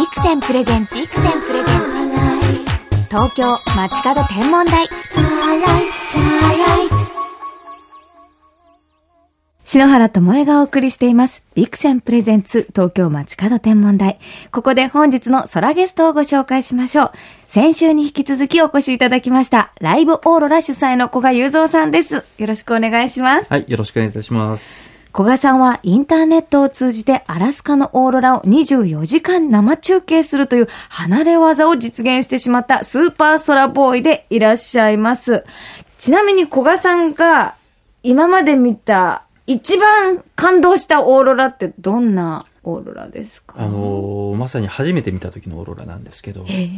ビクセンプレゼンツビクセンプレゼンツ東京街角天文台篠原智恵がお送りしています。ビクセンプレゼンツ東京街角天文台。ここで本日の空ゲストをご紹介しましょう。先週に引き続きお越しいただきました。ライブオーロラ主催の古賀雄三さんです。よろしくお願いします。はい、よろしくお願いいたします。古賀さんはインターネットを通じてアラスカのオーロラを24時間生中継するという離れ技を実現してしまったスーパーソラボーイでいらっしゃいます。ちなみに古賀さんが今まで見た一番感動したオーロラってどんなオーロラですか？あのーまさに初めて見た時のオーロラなんですけど、ええ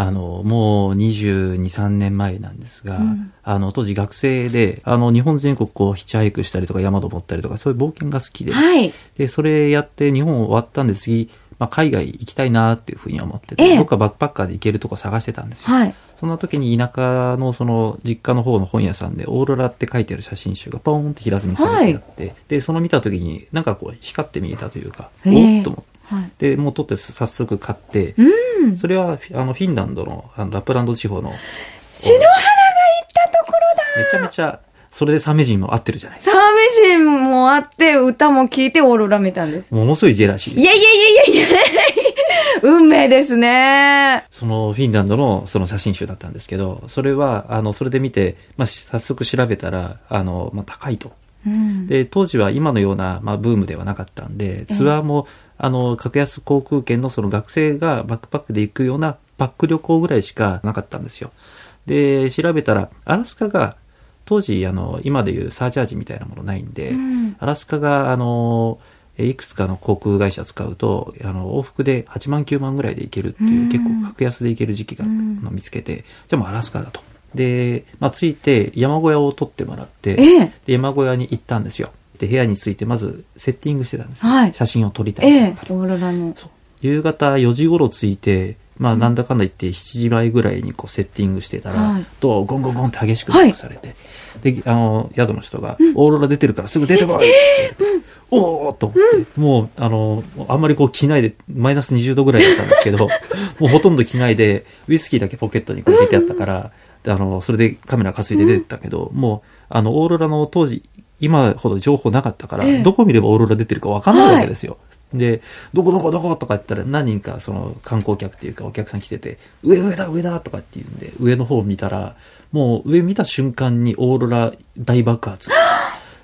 あの、もう22、3年前なんですが、あの、当時学生で、あの、日本全国こう、ヒッチハイクしたりとか山登ったりとか、そういう冒険が好きで、はい。で、それやって日本終わったんで次、まあ、海外行きたいなっていうふうに思ってて、ええどっかバックパッカーで行けるとこ探してたんですよ。はい。そんな時に田舎のその実家の方の本屋さんでオーロラって書いてある写真集がポーンって平積みされてあって、で、その見た時になんかこう光って見えたというか、おっと思って、はい。で、もう撮って早速買って、うん。それはあのフィンランドのあのラップランド地方の篠原が行ったところだめちゃめちゃ、それでサメ人も合ってるじゃないですサーメ人もあって、歌も聴いてオーロラ見たんです。か。ものすごいジェラシーでいやいやいやいやいや運命ですね。そのフィンランドのその写真集だったんですけど、それは、あの、それで見て、まあ、し早速調べたら、あの、まあ、高いと。うん。で、当時は今のような、まあ、ブームではなかったんで、ツアーも、あの、格安航空券のその学生がバックパックで行くようなバック旅行ぐらいしかなかったんですよ。で、調べたら、アラスカが、当時、あの、今でいうサーチャージみたいなものないんで、うんアラスカが、あの、えいくつかの航空会社使うと、あの、往復で8万9万ぐらいで行けるっていう、うん結構格安で行ける時期が、うんの見つけて、じゃあもうアラスカだと。で、まあ、着いて山小屋を取ってもらって、ええ。で、山小屋に行ったんですよ。で、部屋に着いてまずセッティングしてたんです、はい。写真を撮りたい。ええとやっぱ。りオーロラの。夕方4時頃着いて、まあなんだかんだ言って7時前ぐらいにこうセッティングしてたら、はい。ドアゴンゴンゴンって激しくノックされて、で、あの、宿の人が、オーロラ出てるからすぐ出てこいって。おーっと思って、もう、あの、あんまりこう着ないで、マイナス20度ぐらいだったんですけど、もうほとんど着ないで、ウイスキーだけポケットにこう入れてあったから、あの、それでカメラ担いで出てったけど、もう、あの、オーロラの当時、今ほど情報なかったから、ええ。どこ見ればオーロラ出てるかわかんないわけですよ。で、どこどこどことか言ったら何人かその観光客っていうかお客さん来てて、上上だ上だとかって言うんで、上の方を見たら、もう上見た瞬間にオーロラ大爆発。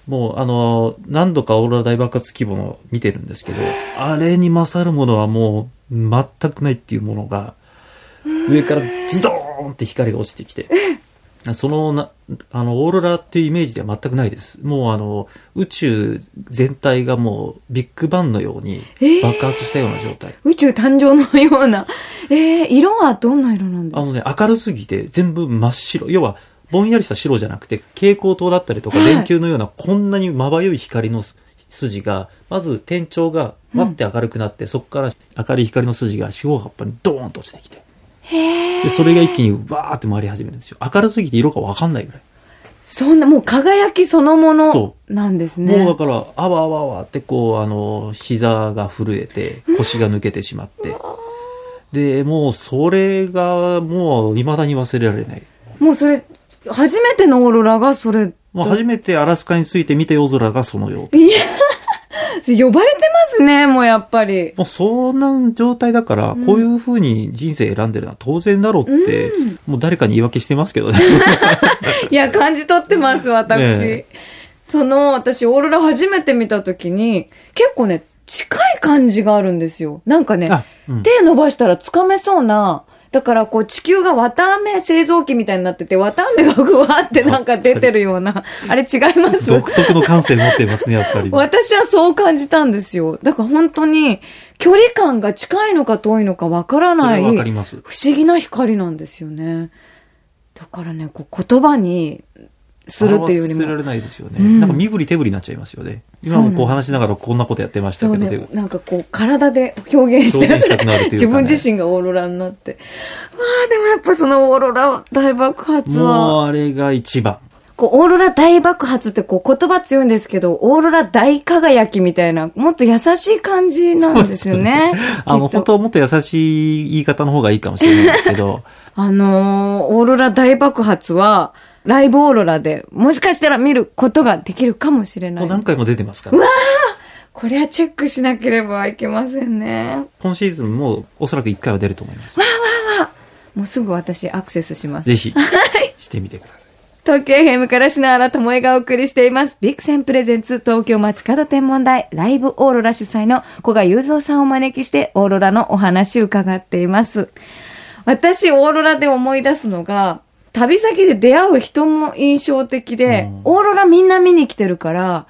もうあの、何度かオーロラ大爆発規模の見てるんですけど、あれに勝るものはもう全くないっていうものが、上からズドーンって光が落ちてきて、そのな、あの、オーロラっていうイメージでは全くないです。もうあの、宇宙全体がもうビッグバンのように爆発したような状態。宇宙誕生のような。ええ色はどんな色なんですか？あのね、明るすぎて全部真っ白。要は、ぼんやりした白じゃなくて、蛍光灯だったりとか、はい電球のようなこんなにまばゆい光のす筋が、まず天頂が待って明るくなって、そこから明るい光の筋が四方八方にドーンと落ちてきて。で、それが一気にわーって回り始めるんですよ。明るすぎて色がわかんないぐらい。そんな、もう輝きそのものそなんですね。もうだから、あわあわあわってこう、あの、膝が震えて、腰が抜けてしまって。で、もうそれがもう未だに忘れられない。もうそれ、初めてのオーロラがそれ。もう初めてアラスカについて見た夜空がそのよう。いや、呼ばれてますね、もうやっぱり。もうそんな状態だから、こういう風に人生選んでるのは当然だろうって、もう誰かに言い訳してますけどね。いや、感じ取ってます、私。ねその、私、オーロラ初めて見たときに、結構ね、近い感じがあるんですよ。なんかね、あうん手伸ばしたらつかめそうな、だからこう地球が綿飴製造機みたいになってて、綿飴がぐわってなんか出てるような、あれ違います？独特の感性持ってますね、やっぱり。私はそう感じたんですよ。だから本当に、距離感が近いのか遠いのかわからそない、不ります。思議な光なんですよね。だからね、こう言葉にするっていうよりも、られないですよね。うんなんか身振り手振りになっちゃいますよね。今もこう話しながらこんなことやってましたけど、ね、なんかこう体で表現したしたくなるね自分自身がオーロラになって。まあでもやっぱそのオーロラ大爆発は、もうあれが一番。こう、オーロラ大爆発ってこう言葉強いんですけど、オーロラ大輝きみたいな、もっと優しい感じなんですよね。あの、本当はもっと優しい言い方の方がいいかもしれないですけど、あのーオーロラ大爆発は、ライブオーロラで、もしかしたら見ることができるかもしれない。もう何回も出てますから。これはチェックしなければいけませんね。今シーズンもおそらく1回は出ると思います。もうすぐ私アクセスします。ぜひ、してみてください。東京 FM から篠原智恵がお送りしています。ビクセンプレゼンツ東京街角天文台ライブオーロラ主催の古賀雄三さんをお招きしてオーロラのお話を伺っています。私、オーロラで思い出すのが、旅先で出会う人も印象的で、うん。オーロラみんな見に来てるから、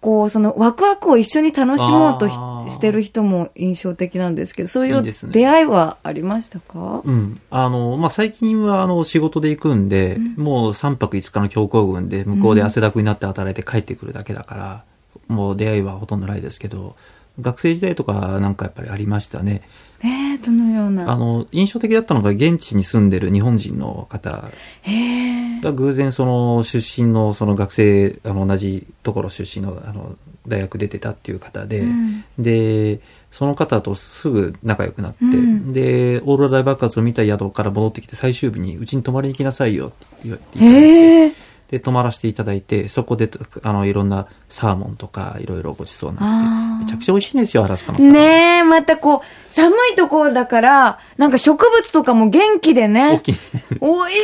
こう、そのワクワクを一緒に楽しもうとしてる人も印象的なんですけど、そういいう出会いはありましたか？うん。あの、まあ、最近は、あの、仕事で行くんで、もう3泊5日の強行軍で、向こうで汗だくになって働いて帰ってくるだけだから、もう出会いはほとんどないですけど、学生時代とかなんかやっぱりありましたね。えー、どのような？あの、印象的だったのが現地に住んでる日本人の方が偶然その出身のその学生、あの同じところ出身のあの大学出てたっていう方で、うんで、その方とすぐ仲良くなって、うんで、オーロラ大爆発を見た宿から戻ってきて最終日にうちに泊まりに来なさいよって言われていただいて。で、泊まらせていただいて、そこで、あの、いろんなサーモンとかいろいろごちそうになって、めちゃくちゃ美味しいんですよ、アラスカのサーモン。ねえ、またこう、寒いところだから、なんか植物とかも元気で大ね。美味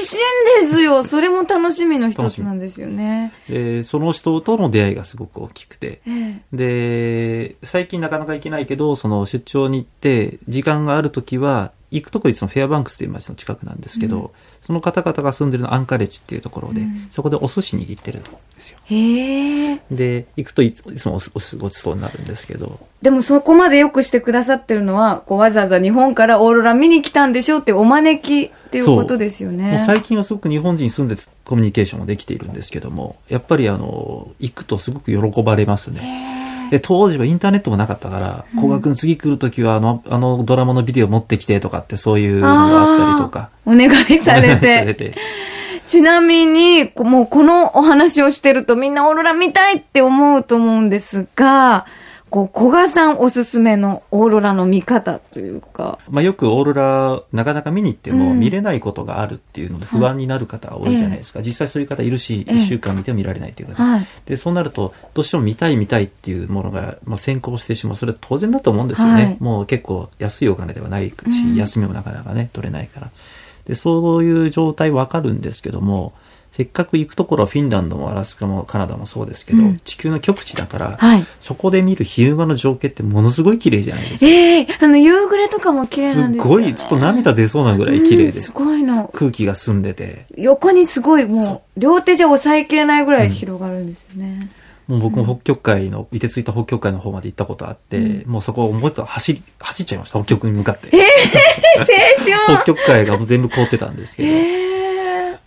しいんですよ。それも楽しみの一つなんですよね。で、その人との出会いがすごく大きくて、ええで、最近なかなか行けないけど、その出張に行って、時間があるときは、行くとこいつもフェアバンクスという街の近くなんですけど、その方々が住んでるのアンカレッジっていうところで、うんそこでお寿司握ってるんですよ。へえ。で、行くといつもおすおすごちそうになるんですけど、でもそこまでよくしてくださってるのは、こうわざわざ日本からオーロラ見に来たんでしょうってお招きっていうことですよね。最近はすごく日本人住んでてコミュニケーションもできているんですけども、やっぱりあの、行くとすごく喜ばれますね。で、当時はインターネットもなかったから、古賀くん次来るときはあの、あのドラマのビデオ持ってきてとかってそういうのがあったりとか。お願いされて。て。ちなみに、こもうこのお話をしてるとみんなオーロラ見たいって思うと思うんですが、こう、小賀さんおすすめのオーロラの見方というか、まあよくオーロラなかなか見に行ってもうん見れないことがあるっていうので不安になる方多いじゃないですか。実際そういう方いるし、ええ1週間見ても見られないっていう方。はい。で、そうなると、どうしても見たい見たいっていうものが、まあ、先行してしまう。それは当然だと思うんですよね。はいもう結構安いお金ではないし、うん休みもなかなかね、取れないから。で、そういう状態わかるんですけども、せっかく行くところはフィンランドもアラスカもカナダもそうですけど、うん地球の極地だから、はい。そこで見る昼間の情景ってものすごい綺麗じゃないですか。ええあの、夕暮れとかも綺麗なんですよ、ね。ごい、ちょっと涙出そうなぐらい綺麗でうん、すごいの。空気が澄んでて、横にすごい、も、そう両手じゃ抑えきれないぐらい広がるんですよね。もう僕も北極海の、凍てついた北極海の方まで行ったことあって、うもうそこをもう一度走り、走っちゃいました、北極に向かって。え青 北極海がもう全部凍ってたんですけ春ど、ええ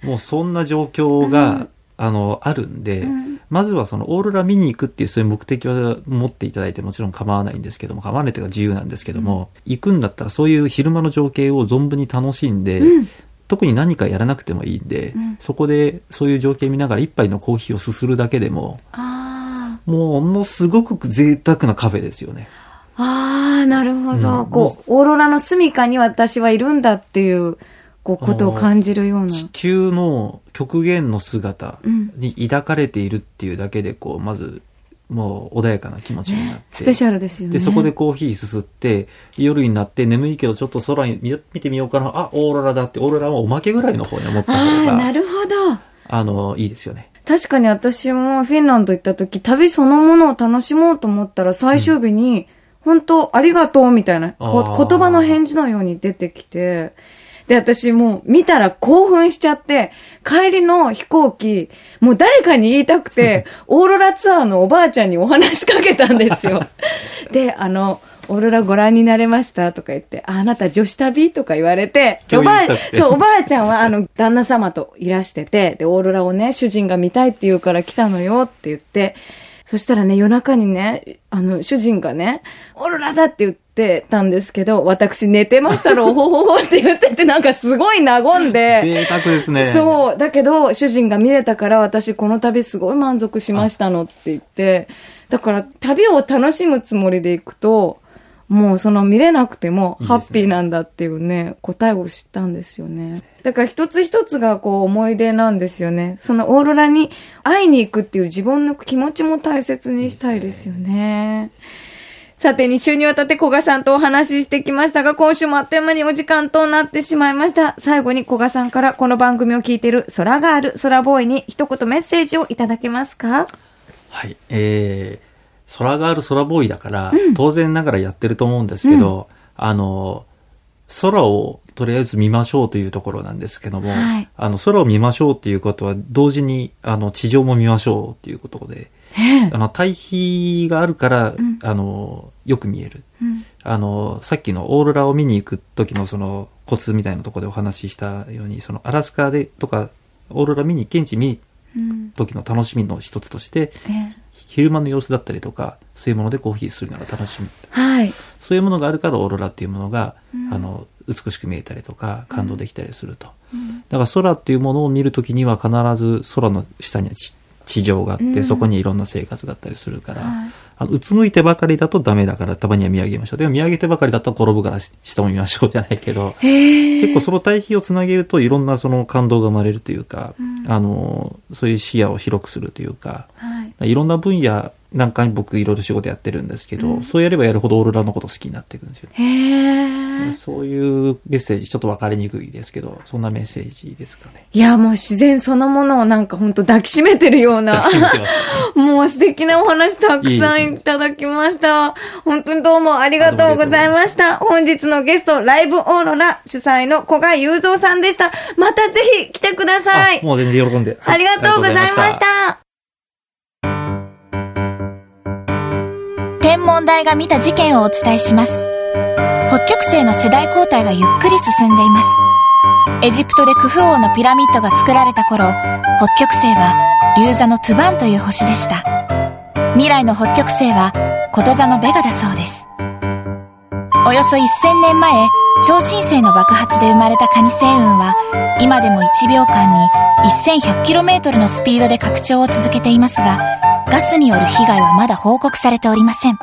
もうそんな状況が、うんあの、あるんで、うんまずはそのオーロラ見に行くっていうそういう目的は持っていただいてもちろん構わないんですけども、構わないというか自由なんですけども、行くんだったらそういう昼間の情景を存分に楽しんで、うん特に何かやらなくてもいいんで、うんそこでそういう情景見ながら一杯のコーヒーをすするだけでも、あもうものすごく贅沢なカフェですよね。あ。ああ、なるほど。うんこう、オーロラの住処に私はいるんだっていう、こう、ことを感じるような。地球の極限の姿うんに抱かれているっていうだけで、こう、まず、もう穏やかな気持ちになって。スペシャルですよね。で、そこでコーヒーすすって、夜になって眠いけどちょっと空に見見てみようかな。あ、オーロラだって、オーロラはおまけぐらいの方に思った方ああ、なが、るほど。あの、いいですよね。確かに私もフィンランド行った時、旅そのものを楽しもうと思ったら最終日に、本当ありがとうみたいな、言葉の返事のように出てきて、で、私もう見たら興奮しちゃって、帰りの飛行機、もう誰かに言いたくて、オーロラツアーのおばあちゃんにお話しかけたんですよ。で、あの、オーロラご覧になれましたとか言って、ああなた女子旅とか言われて、でおばあそう、おばあちゃんは、あの、旦那様といらしてて、で、オーロラをね、主人が見たいって言うから来たのよって言って、そしたらね、夜中にね、あの、主人がね、オーロラだって言っってたんですけど、私寝てましたの、ほほほって言ってて、なんかすごい和んで。贅沢ですね。そう。だけど、主人が見れたから、私この旅すごい満足しましたのって言って、だから旅を楽しむつもりで行くと、もうその見れなくてもハッピーなんだっていうね、答えを知ったんですよね。だから一つ一つがこう思い出なんですよね。そのオーロラに会いに行くっていう自分の気持ちも大切にしたいですよね。さて、2週にわたって古賀さんとお話ししてきましたが、今週もあっという間にお時間となってしまいました。最後に古賀さんからこの番組を聞いている空ガール、空ボーイに一言メッセージをいただけますか？はい。えー、空がある空ボーイだから、当然ながらやってると思うんですけど、あの、空をとりあえず見ましょうというところなんですけども、はい。あの、空を見ましょうっていうことは、同時に、あの、地上も見ましょうっていうことで、あの、対比があるから、ん。あの、よく見える。うん。あの、さっきのオーロラを見に行く時のそのコツみたいなところでお話ししたように、そのアラスカでとか、オーロラ見に、現地見にうん時の楽しみの一つとして、え昼間の様子だったりとか、そういうものでコーヒーするのが楽しみ。はい。そういうものがあるからオーロラっていうものが、うんあの、美しく見えたりとか、感動できたりすると。うんだから空っていうものを見るときには必ず空の下には地地上があって、うんそこにいろんな生活があったりするから、はいあのうつむいてばかりだとダメだからたまには見上げましょう。でも見上げてばかりだと転ぶから下も見ましょうじゃないけど。結構その対比をつなげるといろんなその感動が生まれるというか、うんあの、そういう視野を広くするというか、はい。いろんな分野なんかに僕いろいろ仕事やってるんですけど、うんそうやればやるほどオーロラのこと好きになっていくんですよ。へえ。そういうメッセージちょっと分かりにくいですけど、そんなメッセージですかね。いや、もう自然そのものをなんか本当抱きしめてるような。もう素敵なお話たくさんいただきました。本当にどうもありがとうございました。本日のゲスト、ライブオーロラ主催の小賀雄三さんでした。またぜひ来てください。あもう全然喜んで。ありがとうございまし。た。天文台が見た事件をお伝えします。北極星の世代交代がゆっくり進んでいます。エジプトでクフ王のピラミッドが作られた頃北極星は竜座のトゥバンという星でした。未来の北極星はこと座のベガだそうです。およそ1000年前超新星の爆発で生まれたカニ星雲は今でも1秒間に 1100km のスピードで拡張を続けていますがガスによる被害はまだ報告されておりません。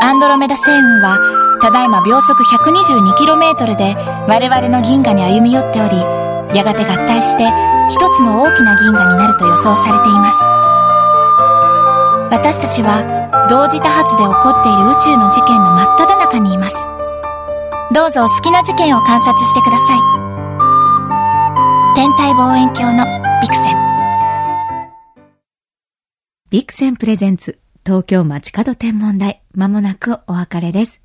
アンドロメダ星雲はただいま秒速 122km で我々の銀河に歩み寄っておりやがて合体して一つの大きな銀河になると予想されています。私たちは同時多発で起こっている宇宙の事件の真っ只中にいます。どうぞお好きな事件を観察してください。天体望遠鏡のビクセンプレゼンツ、東京街角天文台、まもなくお別れです。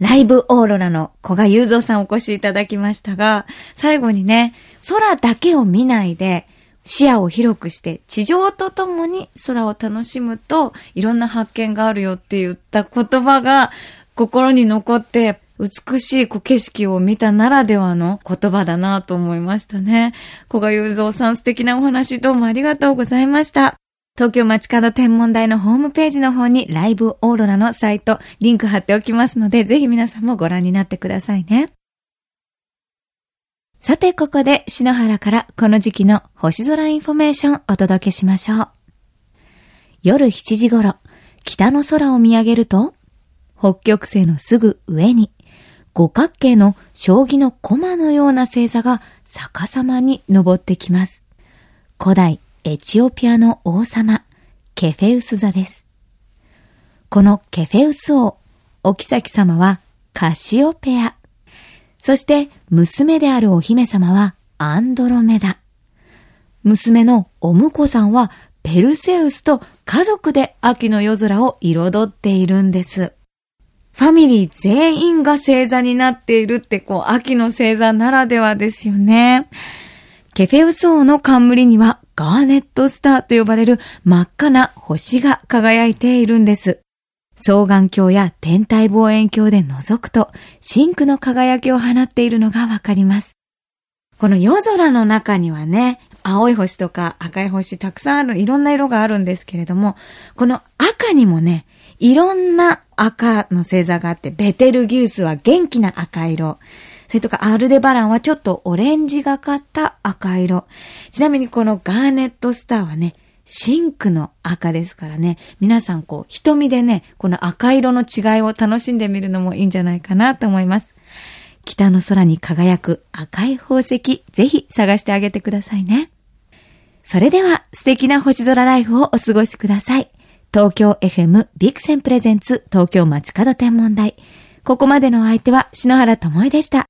ライブオーロラの小賀雄三さんお越しいただきましたが、最後にね、空だけを見ないで、視野を広くして、地上とともに空を楽しむと、いろんな発見があるよって言った言葉が、心に残って、美しい景色を見たならではの言葉だなと思いましたね。古賀祐三さん素敵なお話どうもありがとうございました。東京まちかど天文台のホームページの方にライブオーロラのサイト、リンク貼っておきますので、ぜひ皆さんもご覧になってくださいね。さて、ここで篠原からこの時期の星空インフォメーションお届けしましょう。夜7時頃、北の空を見上げると、北極星のすぐ上に、五角形の将棋の駒のような星座が逆さまに登ってきます。古代エチオピアの王様、ケフェウス座です。このケフェウス王、お妃様はカシオペア。そして娘であるお姫様はアンドロメダ。娘のお婿さんはペルセウスと家族で秋の夜空を彩っているんです。ファミリー全員が星座になっているってこう秋の星座ならではですよね。ケフェウス王の冠にはガーネットスターと呼ばれる真っ赤な星が輝いているんです。双眼鏡や天体望遠鏡で覗くと真紅の輝きを放っているのがわかります。この夜空の中にはね、青い星とか赤い星たくさんある、いろんな色があるんですけれども、この赤にもね、いろんな赤の星座があって、ベテルギウスは元気な赤色。それとかアルデバランはちょっとオレンジがかった赤色。ちなみにこのガーネットスターはね、シンクの赤ですからね。皆さんこう、瞳でね、この赤色の違いを楽しんでみるのもいいんじゃないかなと思います。北の空に輝く赤い宝石、ぜひ探してあげてくださいね。それでは素敵な星空ライフをお過ごしください。東京 FM ビクセンプレゼンツ東京街角天文台。ここまでのお相手は篠原智恵でした。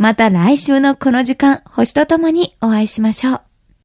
また来週のこの時間、星とともにお会いしましょう。